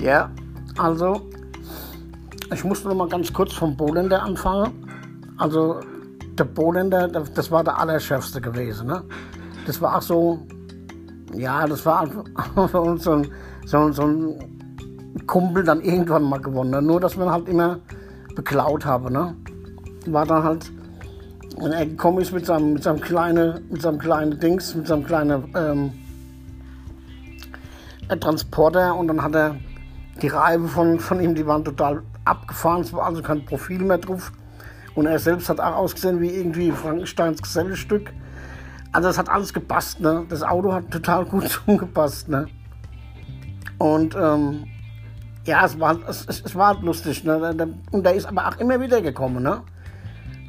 Ja, also ich musste noch mal ganz kurz vom Bohländer anfangen. Also der Bohländer, das war der allerschärfste gewesen. Ne? Das war auch so, ja, das war für so ein, so, so ein Kumpel dann irgendwann mal gewonnen. Ne? Nur, dass man halt immer beklaut habe. Ne? War dann halt, wenn er gekommen ist mit seinem, mit seinem kleinen, mit seinem kleinen Dings, mit seinem kleinen ähm, Transporter und dann hat er die Reifen von, von ihm, die waren total abgefahren, es war also kein Profil mehr drauf. Und er selbst hat auch ausgesehen wie irgendwie Frankensteins Gesellestück. Also es hat alles gepasst, ne? Das Auto hat total gut zugepasst, ne? Und ähm, ja, es war, es, es war halt lustig, ne? Und der ist aber auch immer wieder gekommen, ne?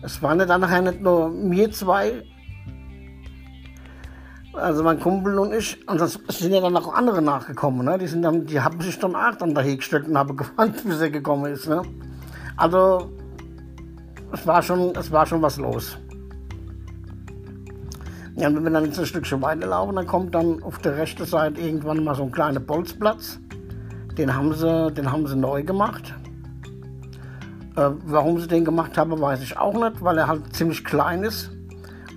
Es waren ja dann nachher nicht nur wir zwei, also mein Kumpel und ich, und es sind ja dann auch andere nachgekommen, ne? Die, sind dann, die haben sich dann auch dann dahingestellt und haben gewartet, bis er gekommen ist, ne? Also, es war schon, es war schon was los. Ja, wenn wir dann jetzt ein Stückchen weiterlaufen, dann kommt dann auf der rechten Seite irgendwann mal so ein kleiner Bolzplatz. Den haben sie, den haben sie neu gemacht. Äh, warum sie den gemacht haben, weiß ich auch nicht, weil er halt ziemlich klein ist.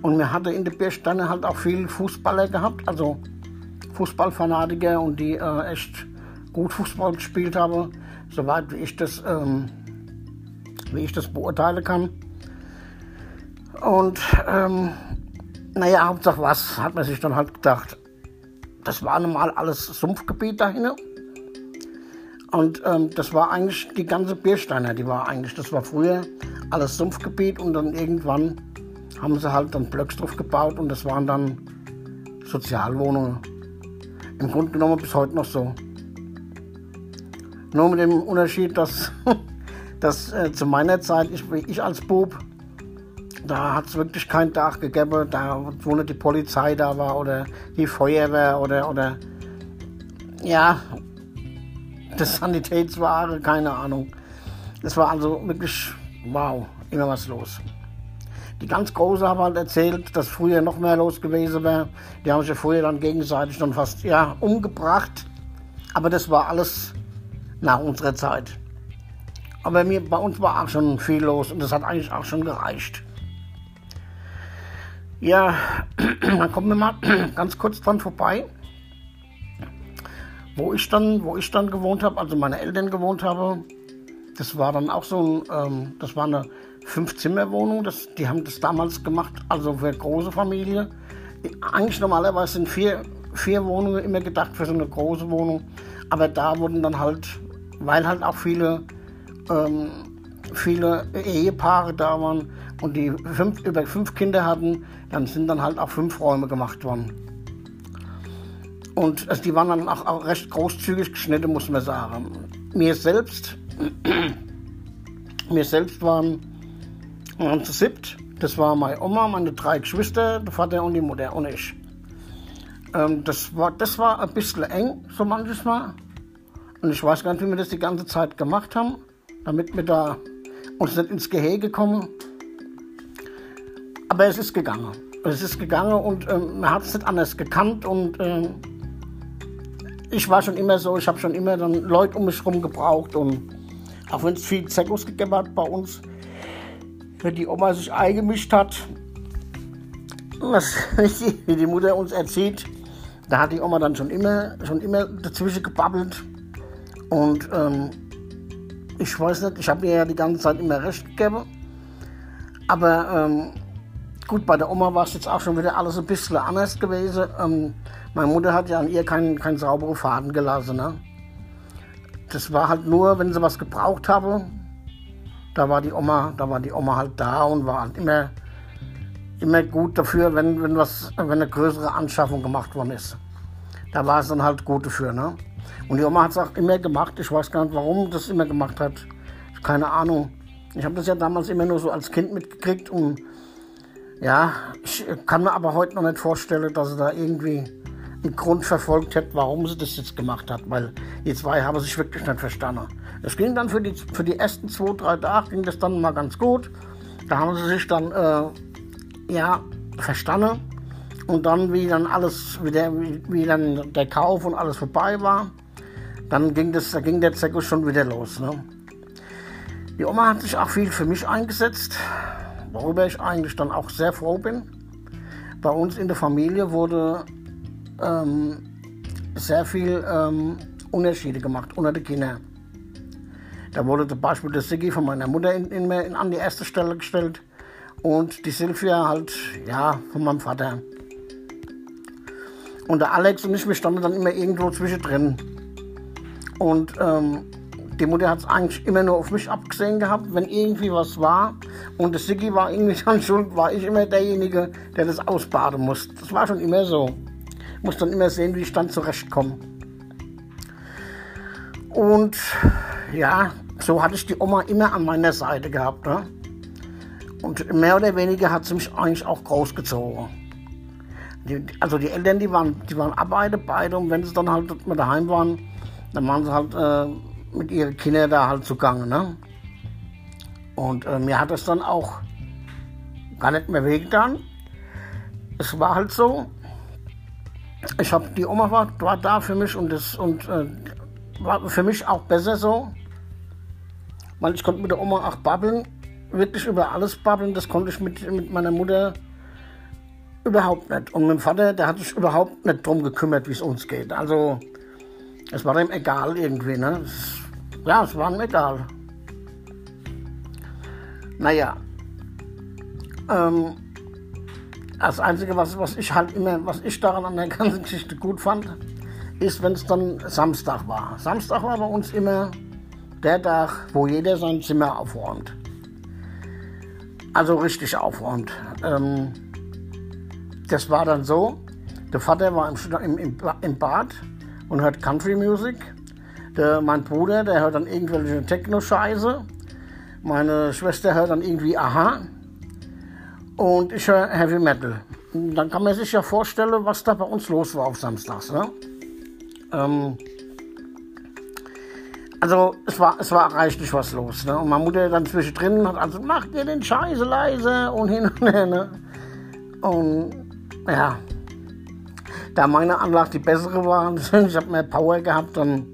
Und wir hatten in der Bierstange halt auch viele Fußballer gehabt, also Fußballfanatiker und die äh, echt gut Fußball gespielt haben, soweit wie ich das, ähm, wie ich das beurteilen kann. Und ähm, naja, Hauptsache was, hat man sich dann halt gedacht. Das war normal alles Sumpfgebiet dahin. Und ähm, das war eigentlich die ganze Biersteiner, die war eigentlich, das war früher alles Sumpfgebiet und dann irgendwann haben sie halt dann Blöcks drauf gebaut und das waren dann Sozialwohnungen. Im Grunde genommen bis heute noch so. Nur mit dem Unterschied, dass, dass äh, zu meiner Zeit, ich, ich als Bub, da hat es wirklich kein Dach gegeben, da wo nicht die Polizei da war oder die Feuerwehr oder, oder ja, das Sanitätsware, keine Ahnung. Es war also wirklich, wow, immer was los. Die ganz Große haben halt erzählt, dass früher noch mehr los gewesen wäre. Die haben sich ja früher dann gegenseitig dann fast ja, umgebracht. Aber das war alles nach unserer Zeit. Aber mir, bei uns war auch schon viel los und das hat eigentlich auch schon gereicht. Ja, dann kommen wir mal ganz kurz dran vorbei. Wo ich dann, wo ich dann gewohnt habe, also meine Eltern gewohnt haben, das war dann auch so ähm, das war eine Fünf-Zimmer-Wohnung. Die haben das damals gemacht, also für eine große Familie. Eigentlich normalerweise sind vier, vier Wohnungen immer gedacht für so eine große Wohnung. Aber da wurden dann halt, weil halt auch viele, ähm, viele Ehepaare da waren und die fünf, über fünf Kinder hatten, dann sind dann halt auch fünf Räume gemacht worden. Und also die waren dann auch, auch recht großzügig geschnitten, muss man sagen. Mir selbst, mir selbst waren und zu siebt, das war meine Oma, meine drei Geschwister, der Vater und die Mutter und ich. Ähm, das, war, das war ein bisschen eng, so manches Mal. Und ich weiß gar nicht, wie wir das die ganze Zeit gemacht haben, damit wir da uns nicht ins Gehege kommen. Aber es ist gegangen. Es ist gegangen und ähm, man hat es nicht anders gekannt und ähm, ich war schon immer so, ich habe schon immer dann Leute um mich herum gebraucht und auch wenn es viel Zeckos gegeben hat bei uns, wenn die Oma sich eingemischt hat, was wie die Mutter uns erzählt, da hat die Oma dann schon immer, schon immer dazwischen gebabbelt. Und ähm, ich weiß nicht, ich habe ihr ja die ganze Zeit immer recht gegeben. Aber ähm, gut, bei der Oma war es jetzt auch schon wieder alles ein bisschen anders gewesen. Ähm, meine Mutter hat ja an ihr keinen kein sauberen Faden gelassen. Ne? Das war halt nur, wenn sie was gebraucht habe, da war die Oma, da war die Oma halt da und war halt immer, immer gut dafür, wenn, wenn, was, wenn eine größere Anschaffung gemacht worden ist. Da war es dann halt gut dafür. Ne? Und die Oma hat es auch immer gemacht. Ich weiß gar nicht, warum das immer gemacht hat. Keine Ahnung. Ich habe das ja damals immer nur so als Kind mitgekriegt und ja, ich kann mir aber heute noch nicht vorstellen, dass sie da irgendwie einen Grund verfolgt hätte, warum sie das jetzt gemacht hat, weil die zwei haben sich wirklich nicht verstanden. Es ging dann für die, für die ersten zwei, drei Tage ging das dann mal ganz gut. Da haben sie sich dann äh, ja verstanden und dann wie dann alles wieder wie, wie dann der Kauf und alles vorbei war, dann ging, das, da ging der Zirkus schon wieder los. Ne? Die Oma hat sich auch viel für mich eingesetzt, worüber ich eigentlich dann auch sehr froh bin. Bei uns in der Familie wurde ähm, sehr viel ähm, Unterschiede gemacht unter den Kindern. Da wurde zum Beispiel der Siggi von meiner Mutter in, in, in, an die erste Stelle gestellt und die Silvia halt, ja, von meinem Vater. Und der Alex und ich, wir standen dann immer irgendwo zwischendrin. Und ähm, die Mutter hat es eigentlich immer nur auf mich abgesehen gehabt, wenn irgendwie was war. Und der Siggi war irgendwie dann schuld, war ich immer derjenige, der das ausbaden musste. Das war schon immer so. Ich muss dann immer sehen, wie ich dann zurechtkomme. Und ja, so hatte ich die Oma immer an meiner Seite gehabt. Ne? Und mehr oder weniger hat sie mich eigentlich auch großgezogen. Die, also die Eltern, die waren, die waren arbeiten beide und wenn sie dann halt mal daheim waren, dann waren sie halt äh, mit ihren Kindern da halt zugange. Ne? Und äh, mir hat es dann auch gar nicht mehr wehgetan. Es war halt so. Ich habe die Oma war, war da für mich und das und äh, war für mich auch besser so, weil ich konnte mit der Oma auch babbeln, wirklich über alles babbeln. Das konnte ich mit, mit meiner Mutter überhaupt nicht. Und mein Vater, der hat sich überhaupt nicht drum gekümmert, wie es uns geht. Also es war ihm egal irgendwie, ne? Ja, es war ihm egal. Naja. Ähm, das Einzige, was, was ich halt immer, was ich daran an der ganzen Geschichte gut fand, ist, wenn es dann Samstag war. Samstag war bei uns immer der Tag, wo jeder sein Zimmer aufräumt. Also richtig aufräumt. Ähm, das war dann so, der Vater war im, im, im Bad und hört Country Music. Der, mein Bruder, der hört dann irgendwelche Techno-Scheiße. Meine Schwester hört dann irgendwie Aha. Und ich höre Heavy Metal. Und dann kann man sich ja vorstellen, was da bei uns los war auf Samstags. Ne? Ähm, also es war, es war reichlich was los. Ne? Und meine Mutter dann zwischendrin hat also, mach dir den Scheiße leise und hin und her. Ne? Und ja, da meine Anlage die bessere war, ich habe mehr Power gehabt, dann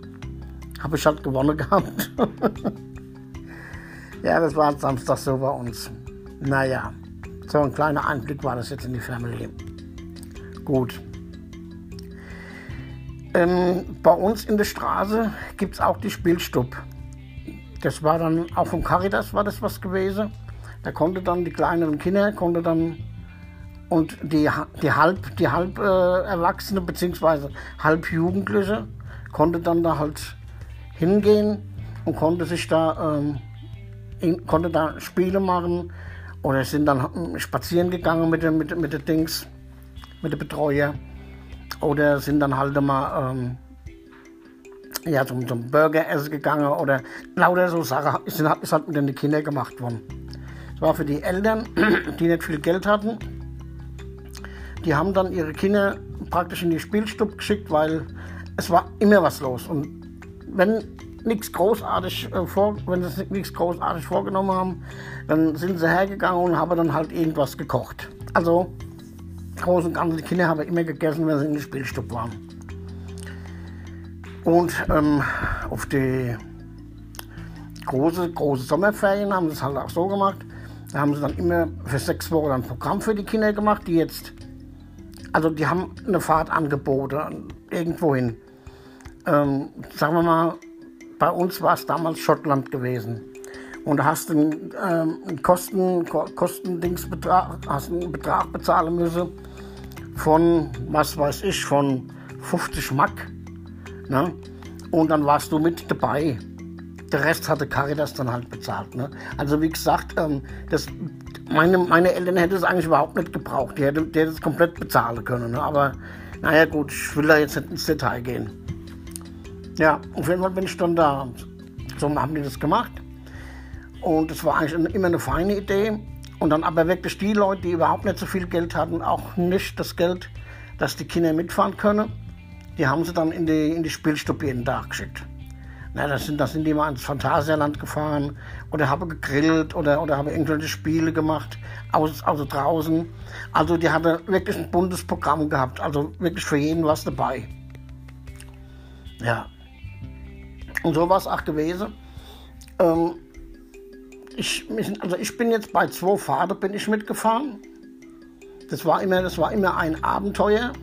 habe ich halt gewonnen gehabt. ja, das war Samstag so bei uns. Naja, so ein kleiner Einblick war das jetzt in die Family. Gut. Ähm, bei uns in der Straße gibt es auch die Spielstub. Das war dann auch vom Caritas war das was gewesen. Da konnte dann die kleineren Kinder konnte dann und die, die halb die halb äh, Erwachsene bzw. halb Jugendliche konnte dann da halt hingehen und konnte sich da ähm, in, konnte da Spiele machen oder sind dann hm, spazieren gegangen mit den mit, mit den Dings mit den Betreuer oder sind dann halt mal ähm, ja, zum, zum Burger essen gegangen oder lauter so Sachen. Ist, ist halt mit den Kindern gemacht worden. Das war für die Eltern, die nicht viel Geld hatten. Die haben dann ihre Kinder praktisch in die Spielstube geschickt, weil es war immer was los. Und wenn nichts großartig äh, vor, wenn sie nichts großartig vorgenommen haben, dann sind sie hergegangen und haben dann halt irgendwas gekocht. Also Groß und Ganzen, Kinder haben immer gegessen, wenn sie in der Spielstube waren. Und ähm, auf die große, große Sommerferien haben sie es halt auch so gemacht. Da haben sie dann immer für sechs Wochen ein Programm für die Kinder gemacht, die jetzt, also die haben eine Fahrt angeboten, irgendwo hin. Ähm, sagen wir mal, bei uns war es damals Schottland gewesen. Und hast einen, ähm, Kosten, Kostendingsbetrag, hast einen Betrag bezahlen müssen von, was weiß ich, von 50 Mack. Ne? Und dann warst du mit dabei. Der Rest hatte Caritas dann halt bezahlt. Ne? Also wie gesagt, ähm, das, meine, meine Eltern hätten es eigentlich überhaupt nicht gebraucht. Die hätten, die es komplett bezahlen können. Ne? Aber naja gut, ich will da jetzt nicht ins Detail gehen. Ja, auf jeden Fall bin ich dann da. So haben die das gemacht. Und es war eigentlich immer eine feine Idee. Und dann aber wirklich die Leute, die überhaupt nicht so viel Geld hatten, auch nicht das Geld, dass die Kinder mitfahren können, die haben sie dann in die, in die Spielstube jeden Tag geschickt. Na, das, sind, sind die mal ins Phantasialand gefahren oder haben gegrillt oder, oder haben irgendwelche Spiele gemacht, aus, also draußen. Also die hatte wirklich ein buntes Programm gehabt, also wirklich für jeden was dabei. Ja. Und so war es auch gewesen. Ähm, ich, also ich bin jetzt bei zwei Fahrten bin ich mitgefahren. Das war immer, das war immer ein Abenteuer.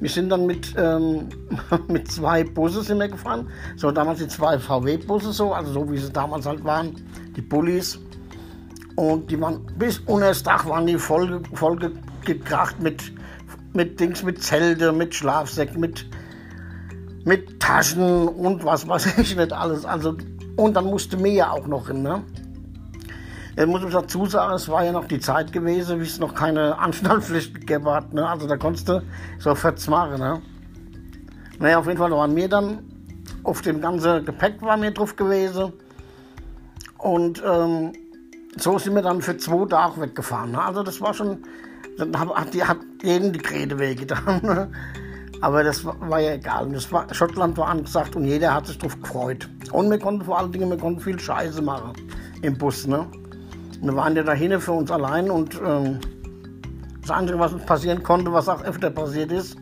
Wir sind dann mit, ähm, mit zwei Bussen sind wir gefahren. So damals die zwei VW-Busse so, also so wie sie damals halt waren, die Bullis. Und die waren bis unter das Dach waren die voll, voll gekracht mit, mit Dings, mit Zelte, mit Schlafsäcken, mit, mit Taschen und was weiß ich nicht alles. Also, und dann musste mir ja auch noch hin, ne? Jetzt muss ich dazu sagen, es war ja noch die Zeit gewesen, wie es noch keine Anstaltpflicht gegeben hat. Ne? Also da konntest du so 40 machen. Ne? Naja, auf jeden Fall waren wir dann, auf dem ganzen Gepäck war mir drauf gewesen. Und ähm, so sind wir dann für zwei Tage weggefahren. Ne? Also das war schon, dann hat, hat jeden die Kräde wehgetan. Ne? Aber das war, war, ja egal. Das war, Schottland war angesagt und jeder hat sich drauf gefreut. Und wir konnten vor allen Dingen, wir konnten viel Scheiße machen im Bus. Ne? Wir waren ja dahin für uns allein und ähm, das Einzige, was uns passieren konnte, was auch öfter passiert ist,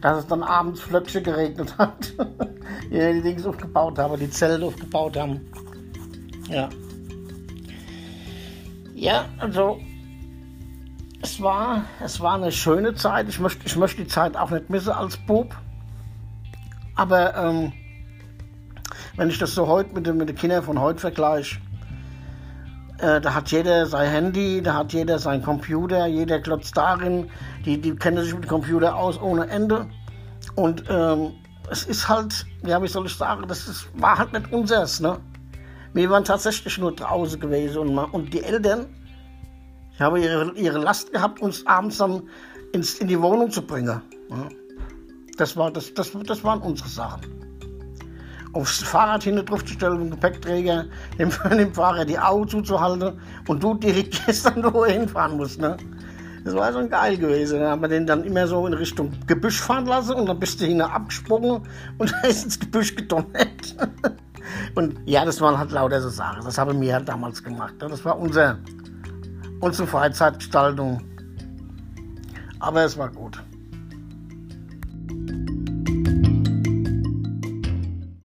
dass es dann abends Flöcksche geregnet hat. die die Dings aufgebaut haben, die Zelte aufgebaut haben. Ja. Ja, also es war, es war eine schöne Zeit. Ich möchte, ich möchte die Zeit auch nicht missen als Bub. Aber ähm, wenn ich das so heute mit, mit den Kindern von heute vergleiche, äh, da hat jeder sein Handy, da hat jeder sein Computer, jeder klotzt darin, die, die kennen sich mit dem Computer aus ohne Ende. Und ähm, es ist halt, ja, wie soll ich sagen, das ist, war halt nicht unseres, ne? Wir waren tatsächlich nur draußen gewesen und, und die Eltern, die haben ihre, ihre Last gehabt, uns abends dann ins, in die Wohnung zu bringen. Ja. Das, war, das, das, das waren unsere Sachen aufs Fahrrad hinten drauf zu stellen, den Gepäckträger, dem, dem Fahrer die Augen zuzuhalten und du dirigierst dann, wo er hinfahren musst. Ne? Das war schon geil gewesen. Dann haben wir den dann immer so in Richtung Gebüsch fahren lassen und dann bist du hinten abgesprungen und er ist ins Gebüsch gedonnert. Und ja, das waren halt lauter so Sachen. Das haben wir halt damals gemacht. Ne? Das war unser, unsere Freizeitgestaltung. Aber es war gut.